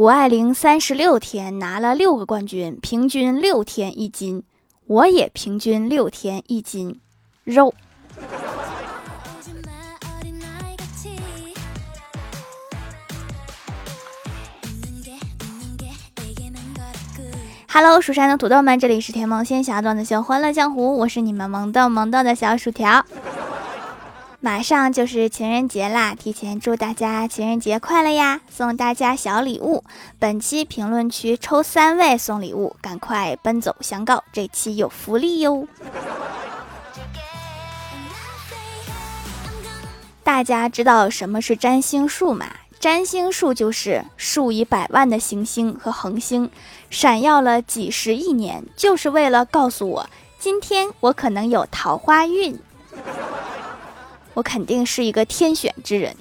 谷爱凌三十六天拿了六个冠军，平均六天一斤，我也平均六天一斤肉。Hello，蜀山的土豆们，这里是甜萌仙侠段子秀《欢乐江湖》，我是你们萌豆萌豆的小薯条。马上就是情人节啦，提前祝大家情人节快乐呀！送大家小礼物，本期评论区抽三位送礼物，赶快奔走相告，这期有福利哟！大家知道什么是占星术吗？占星术就是数以百万的行星和恒星，闪耀了几十亿年，就是为了告诉我，今天我可能有桃花运，我肯定是一个天选之人。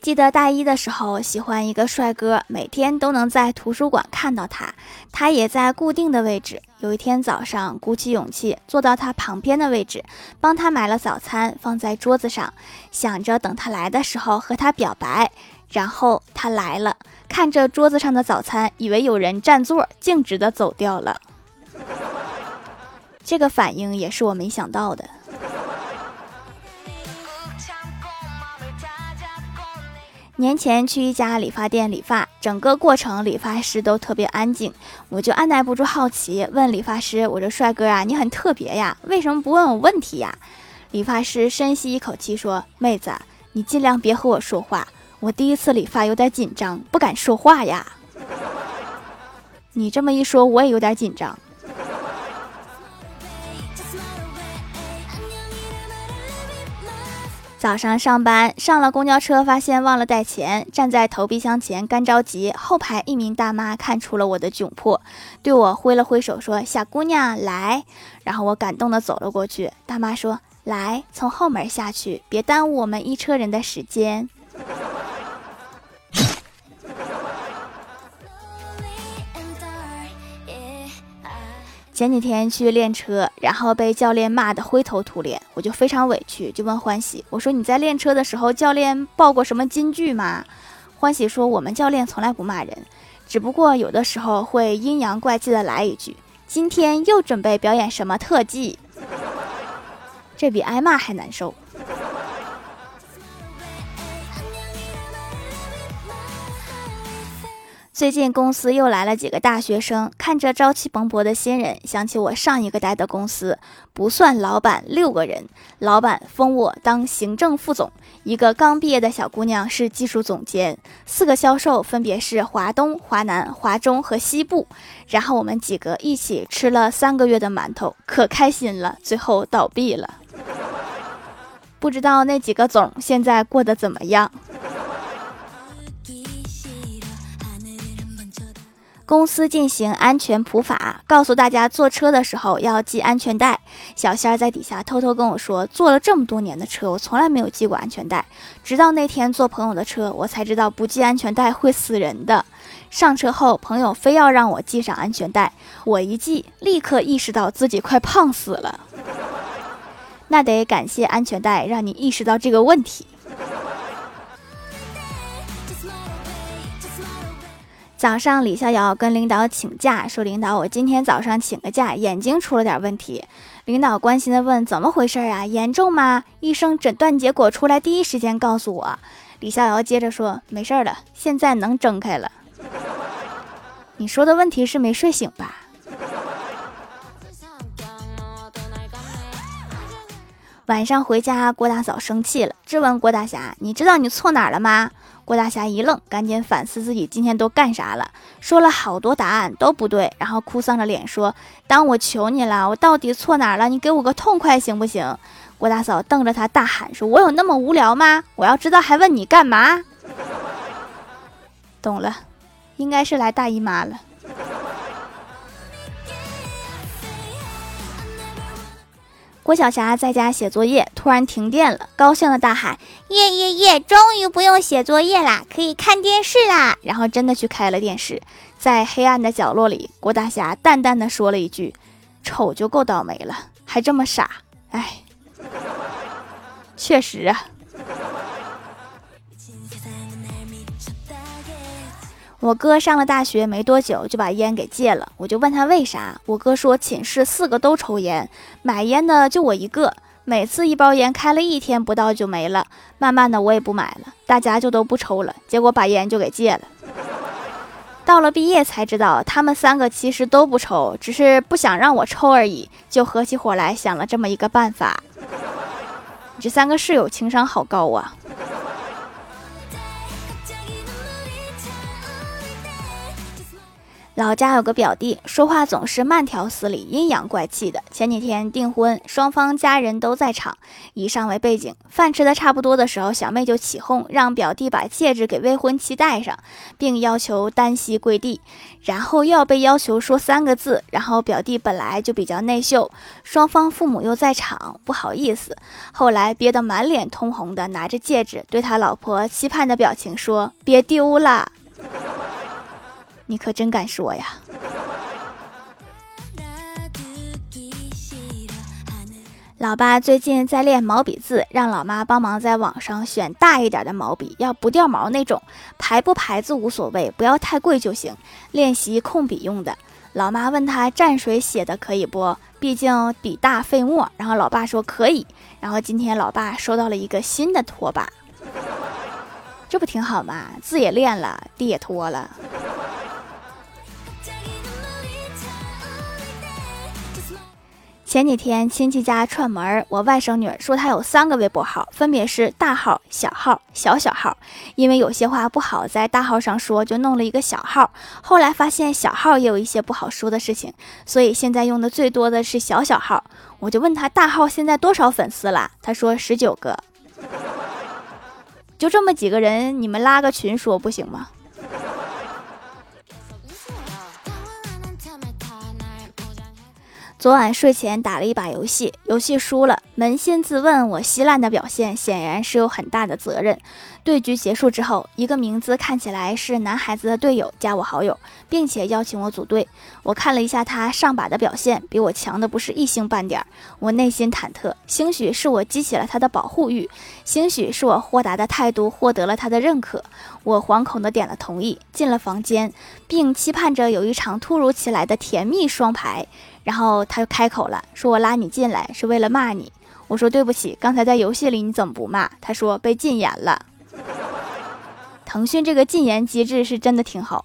记得大一的时候，喜欢一个帅哥，每天都能在图书馆看到他，他也在固定的位置。有一天早上，鼓起勇气坐到他旁边的位置，帮他买了早餐放在桌子上，想着等他来的时候和他表白。然后他来了，看着桌子上的早餐，以为有人占座，径直的走掉了。这个反应也是我没想到的。年前去一家理发店理发，整个过程理发师都特别安静，我就按耐不住好奇，问理发师：“我这帅哥啊，你很特别呀，为什么不问我问题呀？”理发师深吸一口气说：“妹子，你尽量别和我说话，我第一次理发有点紧张，不敢说话呀。”你这么一说，我也有点紧张。早上上班，上了公交车，发现忘了带钱，站在投币箱前干着急。后排一名大妈看出了我的窘迫，对我挥了挥手说：“小姑娘，来。”然后我感动的走了过去。大妈说：“来，从后门下去，别耽误我们一车人的时间。”前几天去练车，然后被教练骂得灰头土脸，我就非常委屈，就问欢喜：“我说你在练车的时候，教练报过什么金句吗？”欢喜说：“我们教练从来不骂人，只不过有的时候会阴阳怪气的来一句：‘今天又准备表演什么特技？’ 这比挨骂还难受。”最近公司又来了几个大学生，看着朝气蓬勃的新人，想起我上一个待的公司，不算老板六个人，老板封我当行政副总，一个刚毕业的小姑娘是技术总监，四个销售分别是华东、华南、华中和西部，然后我们几个一起吃了三个月的馒头，可开心了，最后倒闭了，不知道那几个总现在过得怎么样。公司进行安全普法，告诉大家坐车的时候要系安全带。小仙儿在底下偷偷跟我说，坐了这么多年的车，我从来没有系过安全带。直到那天坐朋友的车，我才知道不系安全带会死人的。上车后，朋友非要让我系上安全带，我一系，立刻意识到自己快胖死了。那得感谢安全带，让你意识到这个问题。早上，李逍遥跟领导请假，说：“领导，我今天早上请个假，眼睛出了点问题。”领导关心的问：“怎么回事啊？严重吗？”医生诊断结果出来，第一时间告诉我。李逍遥接着说：“没事了，现在能睁开了。”你说的问题是没睡醒吧？晚上回家，郭大嫂生气了，质问郭大侠：“你知道你错哪儿了吗？”郭大侠一愣，赶紧反思自己今天都干啥了，说了好多答案都不对，然后哭丧着脸说：“当我求你了，我到底错哪儿了？你给我个痛快行不行？”郭大嫂瞪着他大喊说：“我有那么无聊吗？我要知道还问你干嘛？” 懂了，应该是来大姨妈了。郭晓霞在家写作业，突然停电了，高兴的大喊：“耶耶耶！终于不用写作业啦，可以看电视啦！”然后真的去开了电视，在黑暗的角落里，郭大侠淡淡的说了一句：“丑就够倒霉了，还这么傻，哎。”确实啊。我哥上了大学没多久就把烟给戒了，我就问他为啥，我哥说寝室四个都抽烟，买烟的就我一个，每次一包烟开了一天不到就没了，慢慢的我也不买了，大家就都不抽了，结果把烟就给戒了。到了毕业才知道，他们三个其实都不抽，只是不想让我抽而已，就合起伙来想了这么一个办法。你 这三个室友情商好高啊！老家有个表弟，说话总是慢条斯理、阴阳怪气的。前几天订婚，双方家人都在场。以上为背景，饭吃的差不多的时候，小妹就起哄，让表弟把戒指给未婚妻戴上，并要求单膝跪地，然后又要被要求说三个字。然后表弟本来就比较内秀，双方父母又在场，不好意思。后来憋得满脸通红的，拿着戒指对他老婆期盼的表情说：“别丢了。”你可真敢说呀！老爸最近在练毛笔字，让老妈帮忙在网上选大一点的毛笔，要不掉毛那种，牌不牌子无所谓，不要太贵就行。练习控笔用的。老妈问他蘸水写的可以不？毕竟笔大费墨。然后老爸说可以。然后今天老爸收到了一个新的拖把，这不挺好吗？字也练了，地也拖了。前几天亲戚家串门，我外甥女儿说她有三个微博号，分别是大号、小号、小小号。因为有些话不好在大号上说，就弄了一个小号。后来发现小号也有一些不好说的事情，所以现在用的最多的是小小号。我就问她大号现在多少粉丝了？她说十九个。就这么几个人，你们拉个群说不行吗？昨晚睡前打了一把游戏，游戏输了，扪心自问，我稀烂的表现显然是有很大的责任。对局结束之后，一个名字看起来是男孩子的队友加我好友，并且邀请我组队。我看了一下他上把的表现，比我强的不是一星半点。我内心忐忑，兴许是我激起了他的保护欲，兴许是我豁达的态度获得了他的认可。我惶恐的点了同意，进了房间，并期盼着有一场突如其来的甜蜜双排。然后他就开口了，说我拉你进来是为了骂你。我说对不起，刚才在游戏里你怎么不骂？他说被禁言了。腾讯这个禁言机制是真的挺好。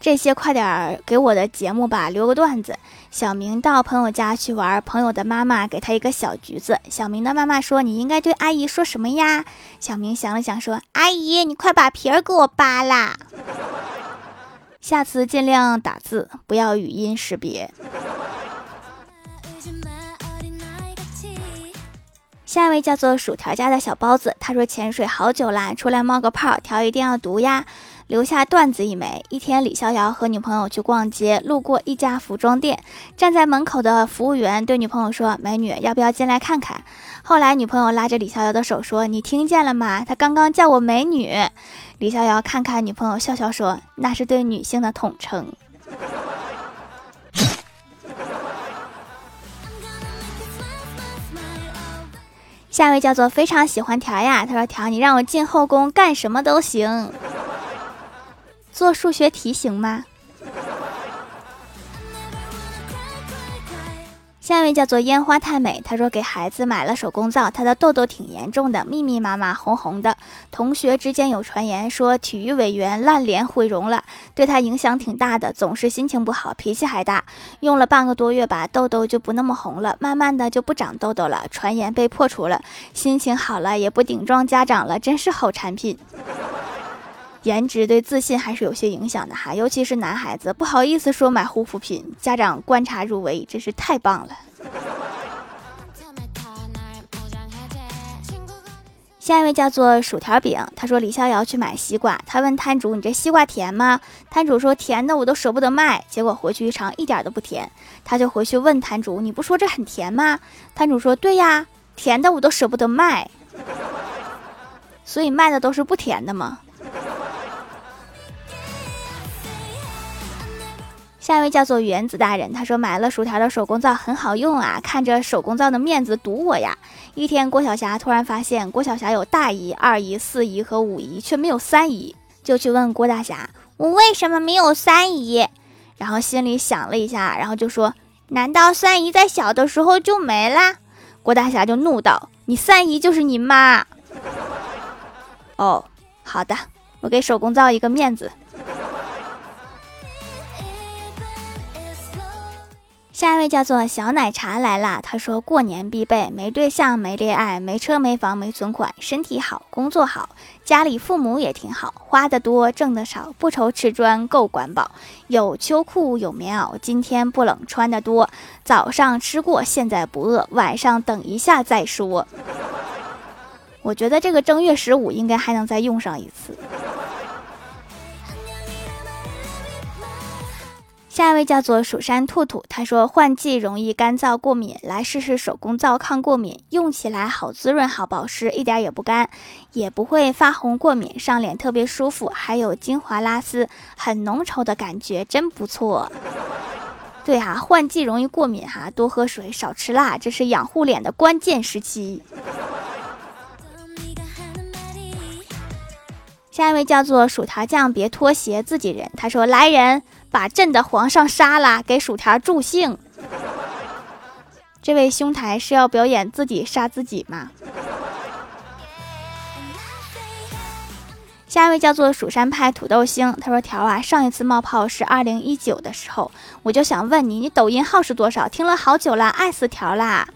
这些快点儿给我的节目吧，留个段子。”小明到朋友家去玩，朋友的妈妈给他一个小橘子。小明的妈妈说：“你应该对阿姨说什么呀？”小明想了想说：“阿姨，你快把皮儿给我扒啦！下次尽量打字，不要语音识别。”下一位叫做薯条家的小包子，他说潜水好久啦，出来冒个泡，条一定要读呀，留下段子一枚。一天，李逍遥和女朋友去逛街，路过一家服装店，站在门口的服务员对女朋友说：“美女，要不要进来看看？”后来，女朋友拉着李逍遥的手说：“你听见了吗？他刚刚叫我美女。”李逍遥看看女朋友，笑笑说：“那是对女性的统称。”下一位叫做非常喜欢条呀，他说条你让我进后宫干什么都行，做数学题行吗？下一位叫做烟花太美，他说给孩子买了手工皂，他的痘痘挺严重的，密密麻麻，红红的。同学之间有传言说体育委员烂脸毁容了，对他影响挺大的，总是心情不好，脾气还大。用了半个多月吧，痘痘就不那么红了，慢慢的就不长痘痘了。传言被破除了，心情好了，也不顶撞家长了，真是好产品。颜值对自信还是有些影响的哈，尤其是男孩子，不好意思说买护肤品，家长观察入微，真是太棒了。下一位叫做薯条饼，他说李逍遥去买西瓜，他问摊主：“你这西瓜甜吗？”摊主说：“甜的我都舍不得卖。”结果回去一尝，一点都不甜。他就回去问摊主：“你不说这很甜吗？”摊主说：“对呀，甜的我都舍不得卖。”所以卖的都是不甜的吗？下一位叫做原子大人，他说买了薯条的手工皂很好用啊，看着手工皂的面子堵我呀。一天，郭晓霞突然发现郭晓霞有大姨、二姨、四姨和五姨，却没有三姨，就去问郭大侠：“我为什么没有三姨？”然后心里想了一下，然后就说：“难道三姨在小的时候就没了？”郭大侠就怒道：“你三姨就是你妈。”哦，好的，我给手工皂一个面子。下一位叫做小奶茶来啦，他说过年必备：没对象、没恋爱、没车、没房、没存款，身体好，工作好，家里父母也挺好，花的多，挣的少，不愁吃穿够管饱，有秋裤有棉袄，今天不冷穿的多，早上吃过，现在不饿，晚上等一下再说。我觉得这个正月十五应该还能再用上一次。下一位叫做蜀山兔兔，他说换季容易干燥过敏，来试试手工皂抗过敏，用起来好滋润好保湿，一点也不干，也不会发红过敏，上脸特别舒服，还有精华拉丝，很浓稠的感觉，真不错。对哈，换季容易过敏哈，多喝水，少吃辣，这是养护脸的关键时期。下一位叫做薯条酱，别拖鞋，自己人。他说来人。把朕的皇上杀了，给薯条助兴。这位兄台是要表演自己杀自己吗？下一位叫做蜀山派土豆星，他说：“条啊，上一次冒泡是二零一九的时候，我就想问你，你抖音号是多少？听了好久了，爱死条啦！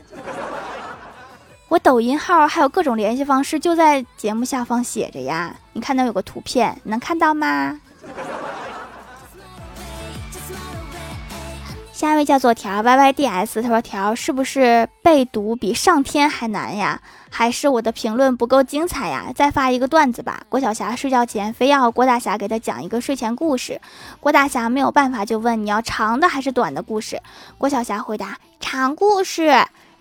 我抖音号还有各种联系方式，就在节目下方写着呀，你看到有个图片，能看到吗？”下一位叫做条 Y Y D S，他说条是不是被读比上天还难呀？还是我的评论不够精彩呀？再发一个段子吧。郭晓霞睡觉前非要郭大侠给他讲一个睡前故事，郭大侠没有办法就问你要长的还是短的故事？郭晓霞回答长故事。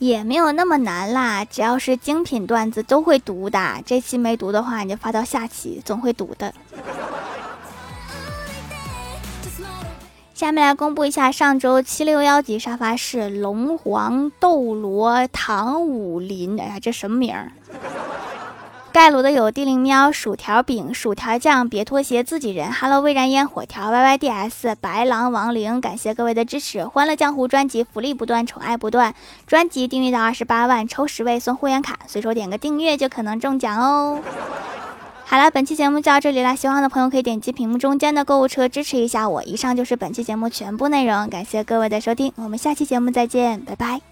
也没有那么难啦，只要是精品段子都会读的。这期没读的话，你就发到下期，总会读的。”下面来公布一下上周七六幺级沙发是龙皇斗罗唐武林，哎呀，这什么名儿？盖楼的有地灵喵、薯条饼、薯条酱、别拖鞋、自己人、Hello 未燃烟、火条、YYDS、白狼亡灵，感谢各位的支持！欢乐江湖专辑福利不断，宠爱不断，专辑订阅到二十八万抽十位送会员卡，随手点个订阅就可能中奖哦。好了，本期节目就到这里了。喜欢的朋友可以点击屏幕中间的购物车支持一下我。以上就是本期节目全部内容，感谢各位的收听，我们下期节目再见，拜拜。